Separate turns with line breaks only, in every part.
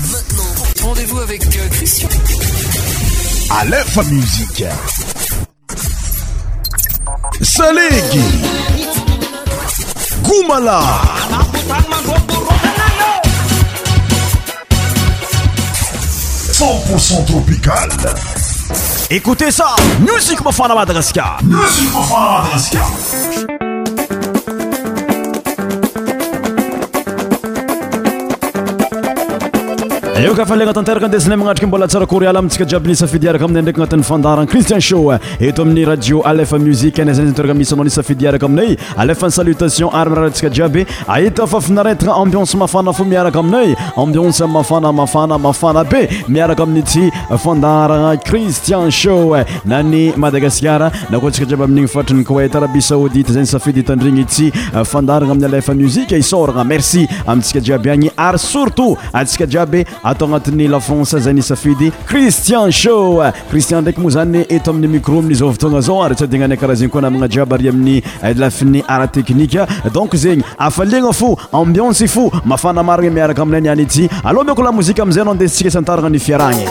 maintenant rendez-vous avec euh, Christian. À l'info musique.
Salégui. Goumala. 100% tropical. Écoutez ça, Musique Mofana Madraska. Musique Mofana Madraska. eokanatnteraka eaymba taiyyaya cristianh etamin'yraio muyaacristian y madagasaaiyai inya mui meritsaiyy atao agnatin'ny lafonse zay nysafidy cristian sho christian ndraiky moa zany eto amin'ny micro min'ny zaovytoagna zao ara atsy adiagnanay karaha zegny koa na magna jiab ary amin'ny lafin'ny ara teknike donc zegny afaliagna fo ambiense fo mafanamarignay miaraka aminay nyany ity alôha minko lah mozika amizay anao andestsika s antarana ny fiaragnyb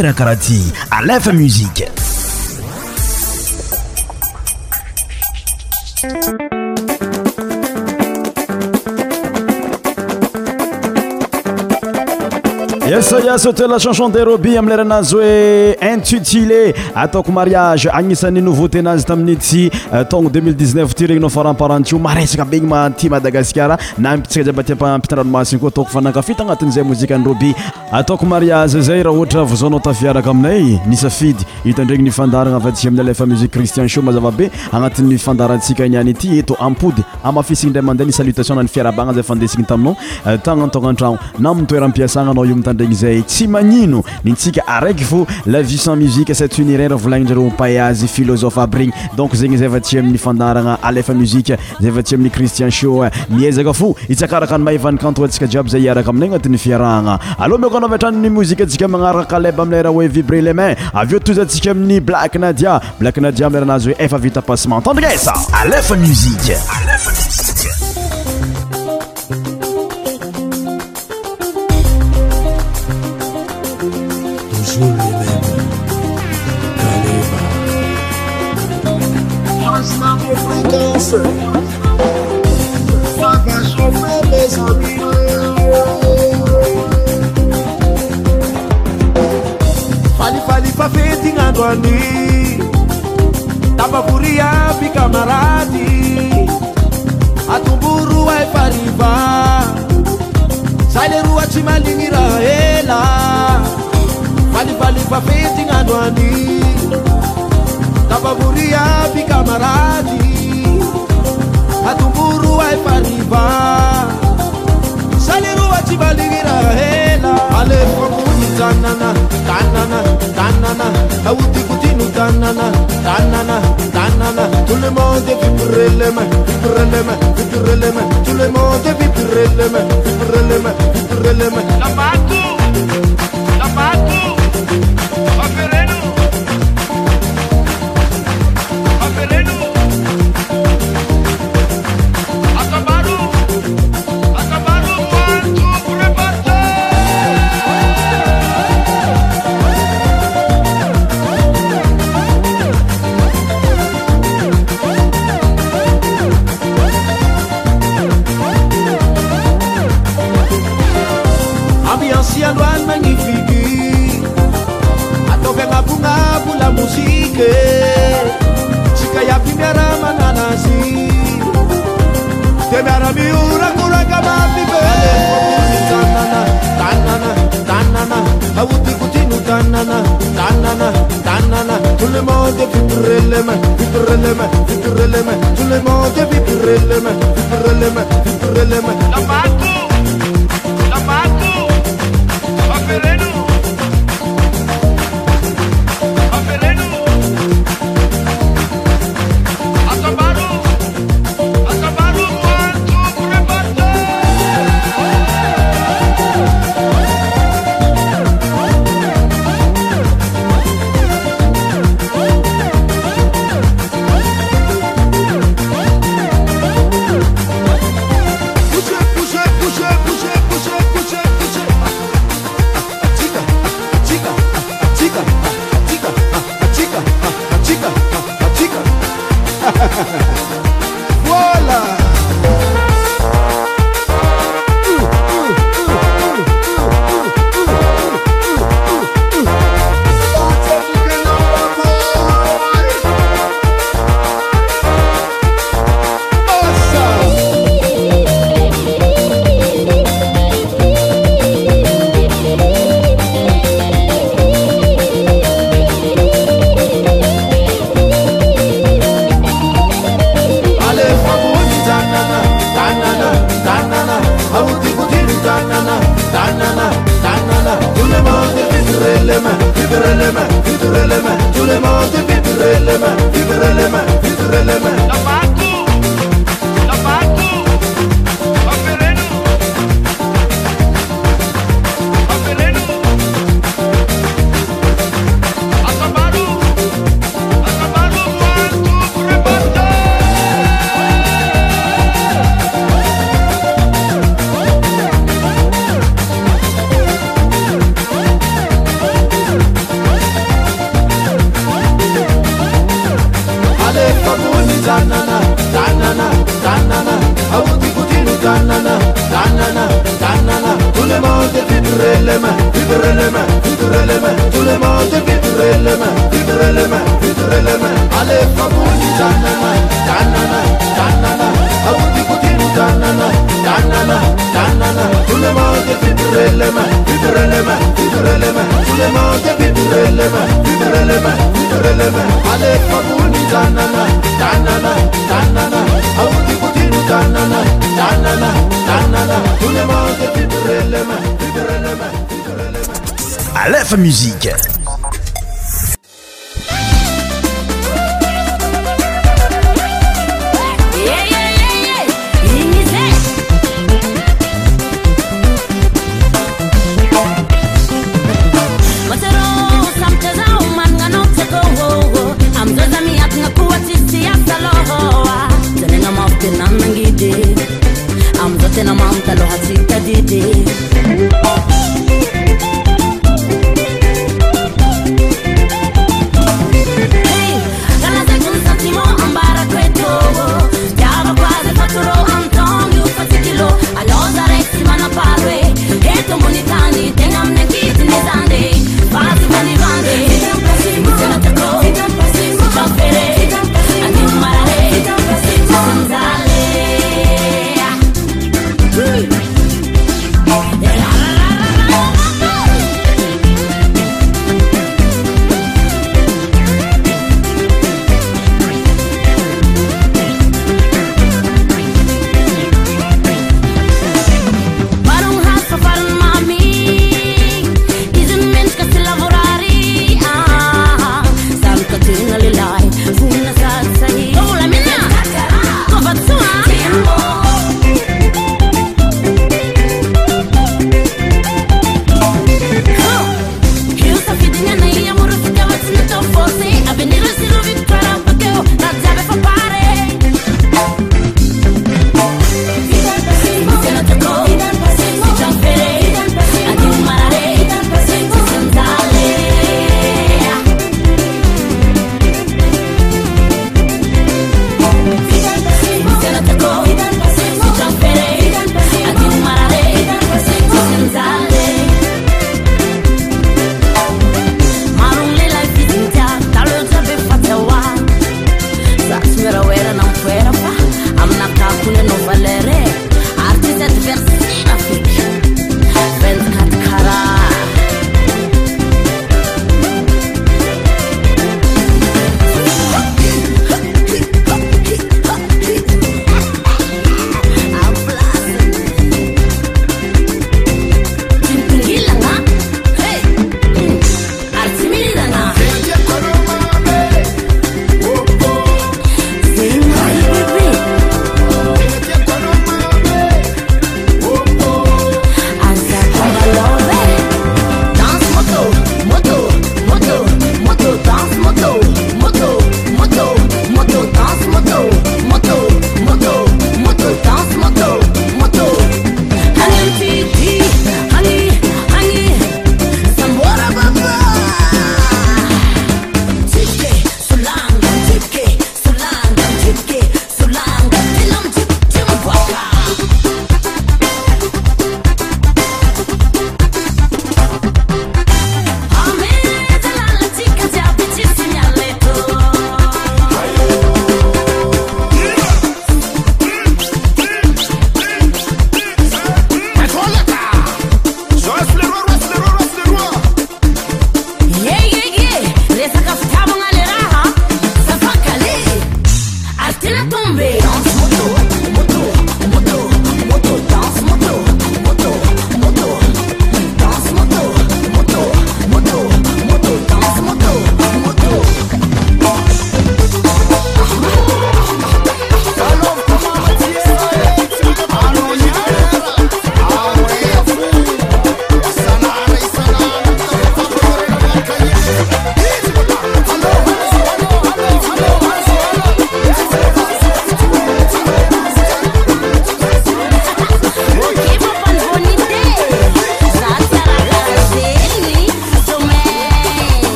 raكرati a lf musiq achanson de robi meazy oe intutilé atako mariage agnisany nouveauténazy tamin'ny ytno 209 tyenna fprt akenmadagasar anaftanat'zamozirbi atao maiae zay rh ohtr znao taiaraka aminay nisafidy hitandregnynyfandarana aiafa muiu cristiano mazaabe anat'ny fandarskanyay eapyamfsnndanettanta tsy aniotsika araiky fo la vie sans muziqe sa uniraolanindare payazy filozof aby regny donc zegny zayfatsi amin'ny fandarana alefa muzia zayatsi amin'ny cristian sho mizaka fo itsakaraka y mahanikantntsia iaby za araka amina nat'yfiaahana aloha moaaotrany moziatsika manaraaaleb amilraha oe vibre leman aveotozsika amin'ny blak nadia blaailaazy oe atasseent
sè. Fàgbà sọ fún ẹ̀mẹ́ sàbí. Falifali fafeti ngandwani tabakuria bikamaradi atumburu waifariva saleruwa chimalingira hela falifali fafeti ngandwani tabakuria bikamaradi psaliruwatibaligirahela leui t autikutinu tnpi che mi era miura cura che va a vivere tannana tannana tannana ha avuto cutino tannana tannana tannana sulle mode fitrelle me fitrelle me fitrelle me sulle mode fitrelle me fitrelle me fitrelle me la macchina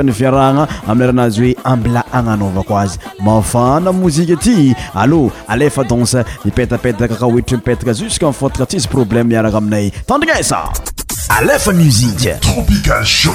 nfiarana amaranazy oe ambla agnanaova ko azy mafana mozike aty allô alefa danse ipetapetaka kahoetry mipetaka jusqu'unfotaka tsisy problème miaraka aminay tandrinasa alefa musike tropicalsho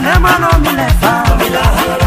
Kanemano Milefa.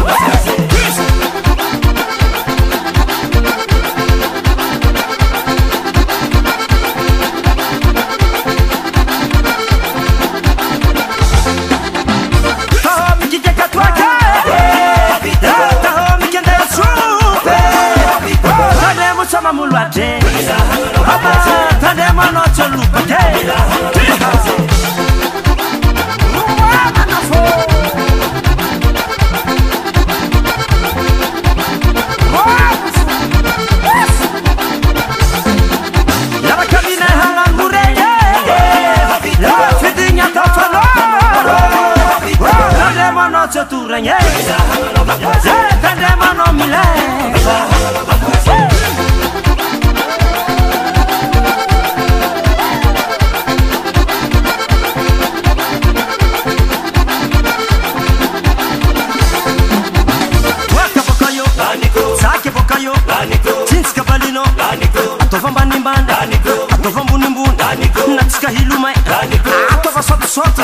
bb kl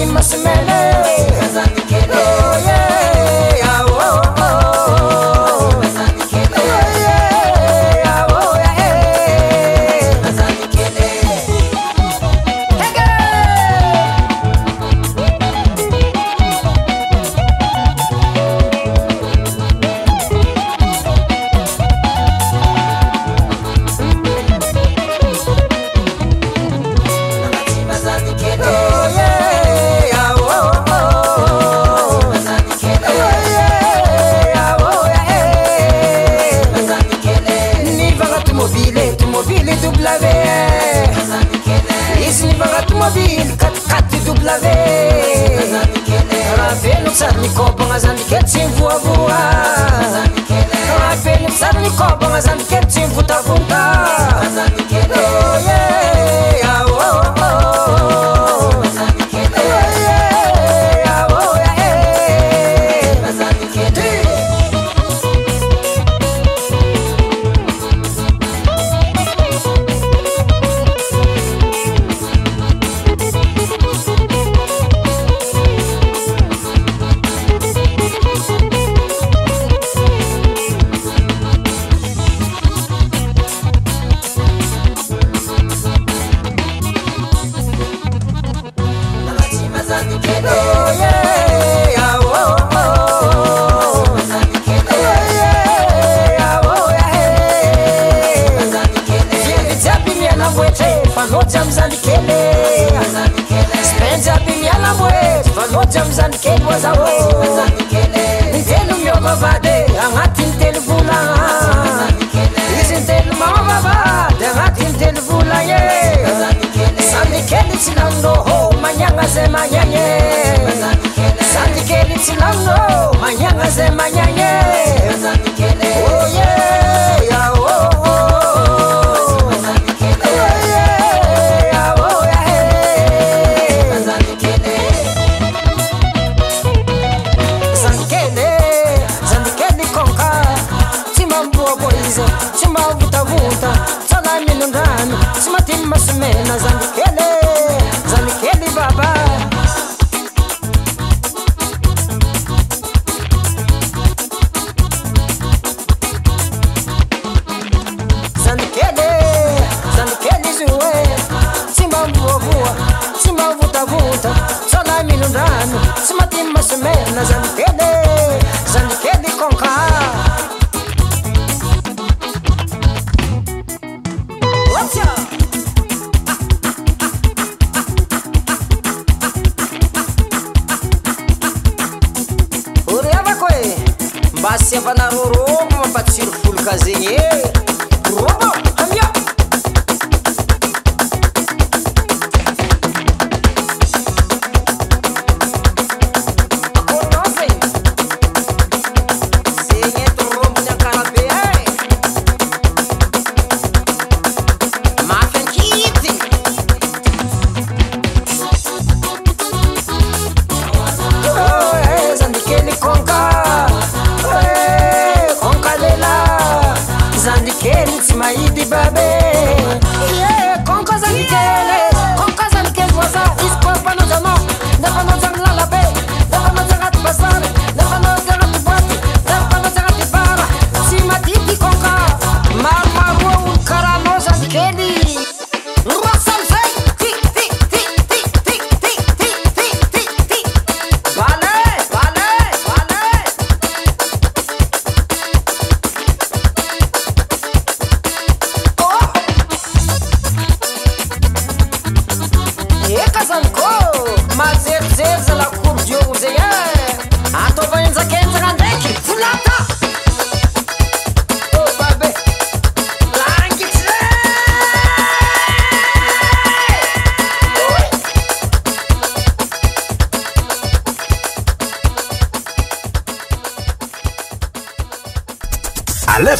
in my cement. 三けるな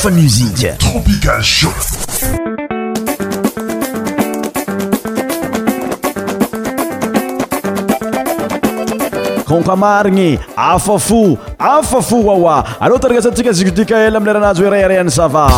amusiq tropical cho konkamarigny afafo afa fo aoa aloa taragasa tika zugodika ela amileranazy hoeraara any sava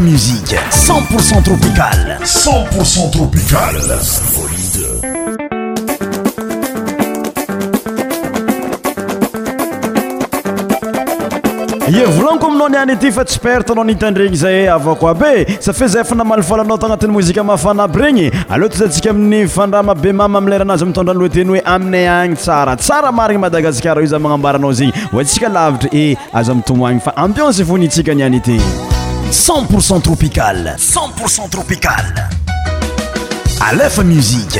mzika cent pourcent tropicale centpourcent tropicale ye volaniko aminao ni any ity fa tsy pertanao nhitandregny zay avako abe safi zay fa namalifalanao tagnatin'ny mozika mafanaby regny aleoata zay ntsika amin'ny fandrama be mama amilayranazy mitondra anyloateny hoe aminay agny tsara tsara marigny madagasikara io za magnambaranao zegny ontsika lavitra e aza amitomo agny fa ampience vony intsika nyany ety cen pour cent tropical cen pourcent tropical alefa musice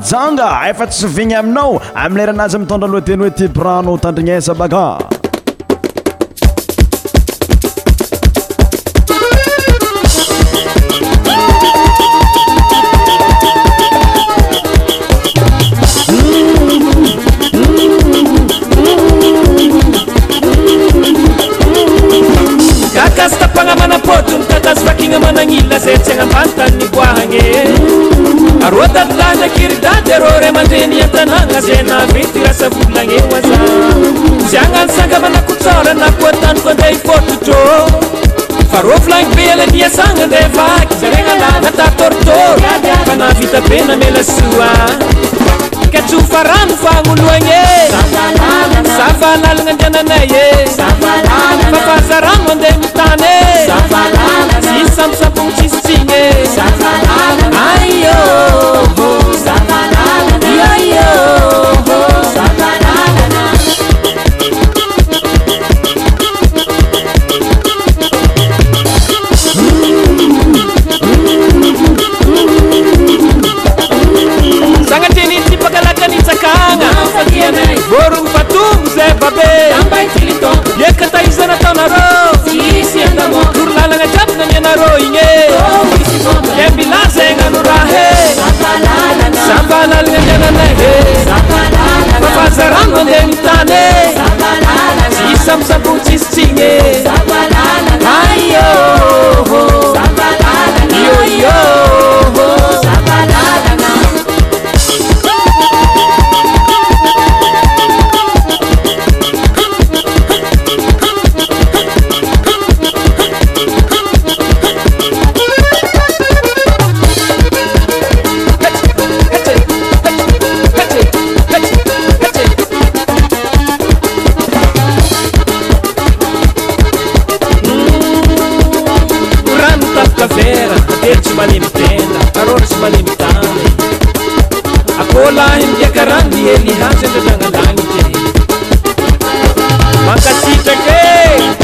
janga efa tsy sovigny aminao ami'leranazy mitondra alohateny hoe ti prano tandrignesa
baka gakaz tapagna manapôtony katazovakigna managnilna zay atsy hagna ambantannyvoahagne are dadylahina akiry-dady areo ray mandeha niantanàgna za na be ty rasavolagne ho aza zay agnanosangamanakotsorana koa tanoko andeha hifotrotrô fa ro flangy be alaniasagna andeha vaka zaregnalanatatortôr fanahvitabe namelasoa ka tsofa rano fagnoloagnae zavalalagna andiananay e papahaza rano andeha mitany e jisy sampisampogno tsisitsigny e yakatisnatanarturlalangajabnninaroige ambilasgganurahe smbalaligaannaazrndeitane sismsku sissigge ôlahyndiakarahndi helihazy lalagnalanyy makatitrak e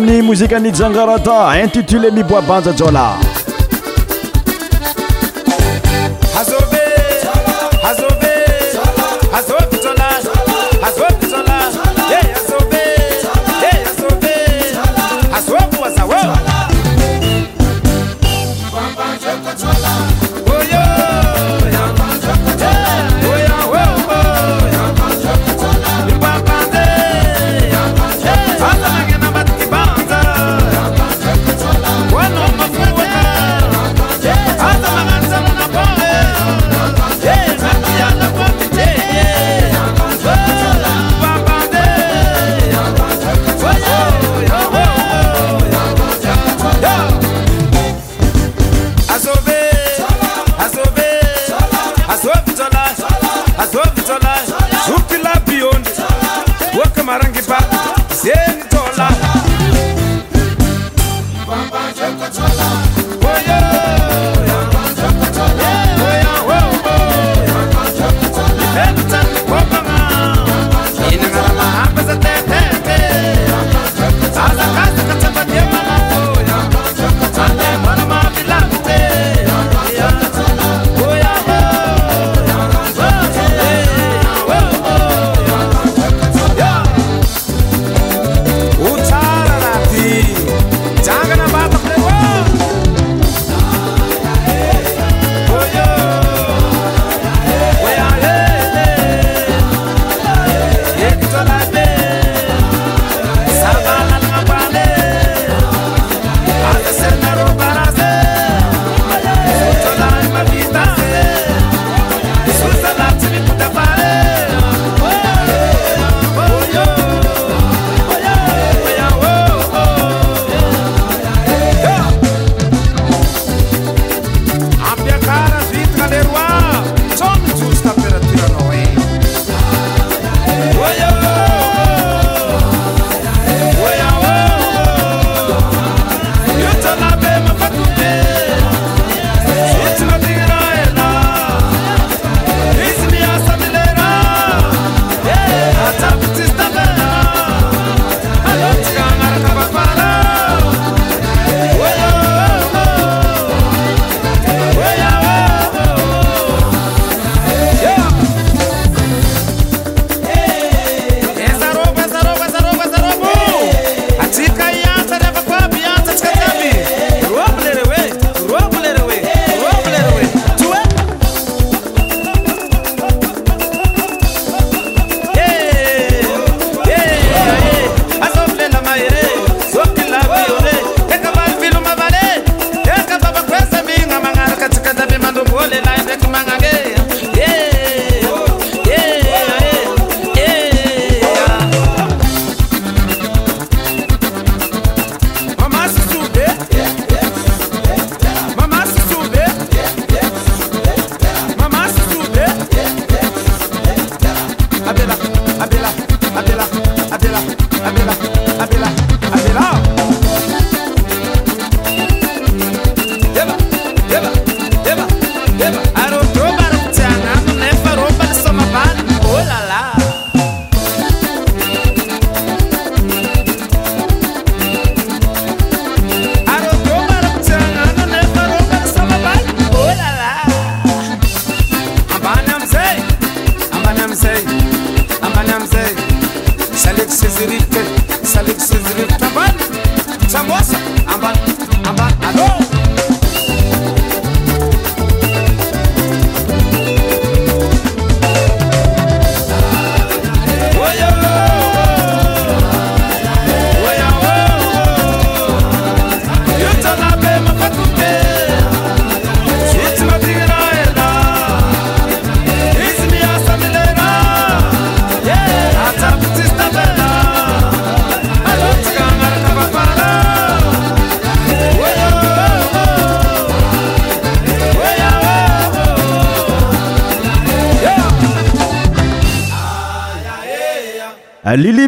ni mozika ni jangarata intitulé miboabanja jola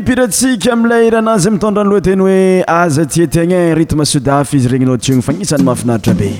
piratsika amilay ranazy mitondranyloha teny hoe aza tyatiagna n rytme sudafy izy regninao tyo ny fagnisany mahafinaritra be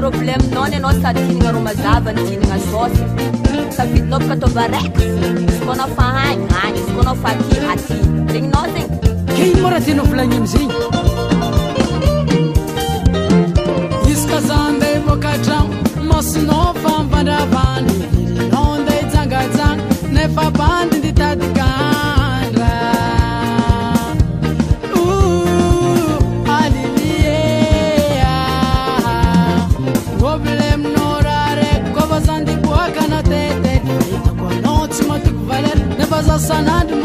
problèmenao ny anao tsatinana rô mazavany dinana sosy savitina baka ataovarak izy kona faanany zkona fak zegnynao zegny e môra tianao volanam zegnyizy kôrs
famav ndeangaaa aa sanado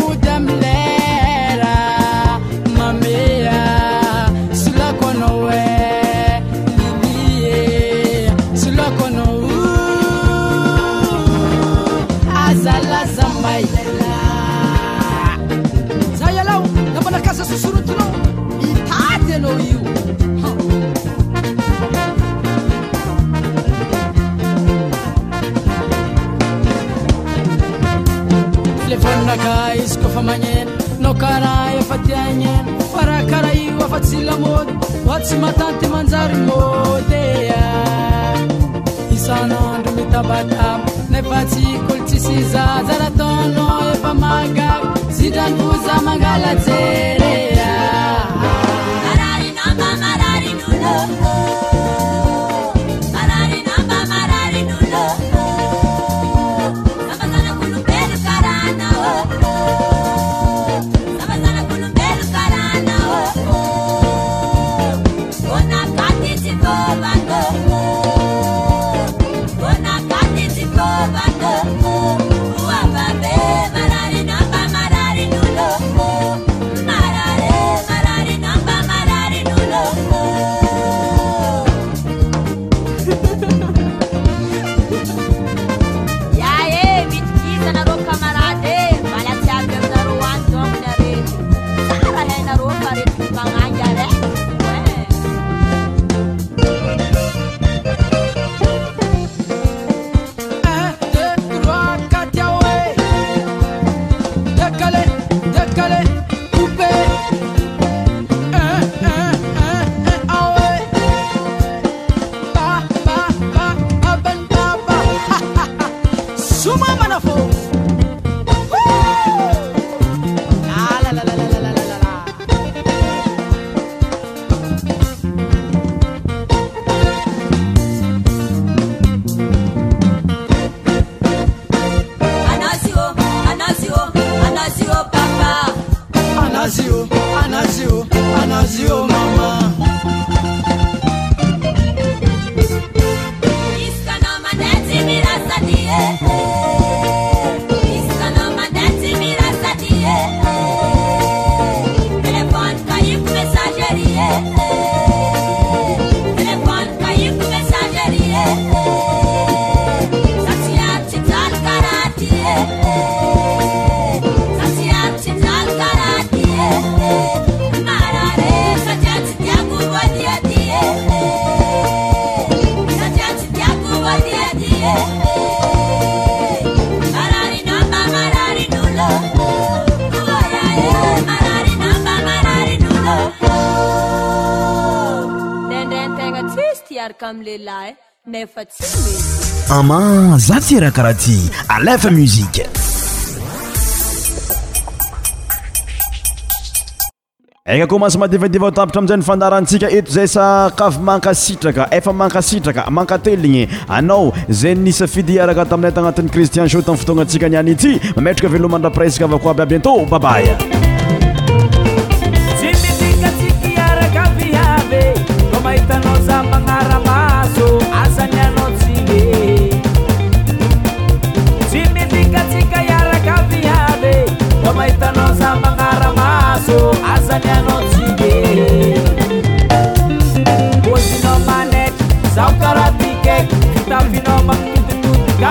naka izy kofa magnena nao kara efa tiaignena farakarah io efa tsylamôdy a tsy matanty manjary môdy a eh. isanandro mitabatabo nefa tsy kolo tsisy za zara atana efa magavo zidranyko za mangala jerea eh. mararinomba mararn
ama za ty rahakaraha ty alfa muzike eka kommense madivadivatapitra amin'izay nyfandarantsika eto zay sakafy mankasitraka efa mankasitraka manka telo igny anao zay nisa fidy araka tamin'ay to agnatin'y kristian sot am fotoagna atsika niany ity mametraka veloman-dra preske avako aby abyentô babay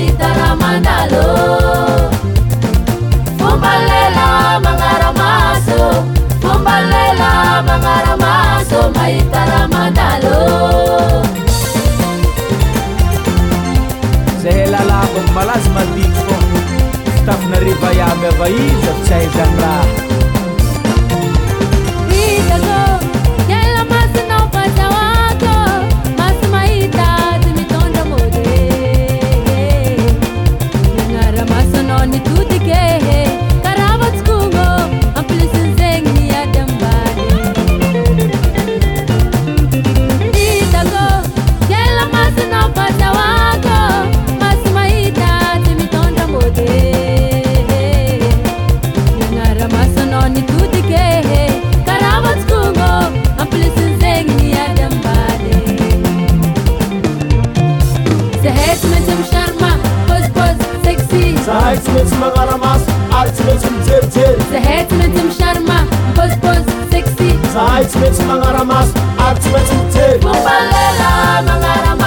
emgrbemgrmaso maitaramadalozelalahon malaz mabi omu tabnaribayagebai desayganla Sai tsimetsi mangaramas, ar tsimetsi mtsi Kumbalela mangaramas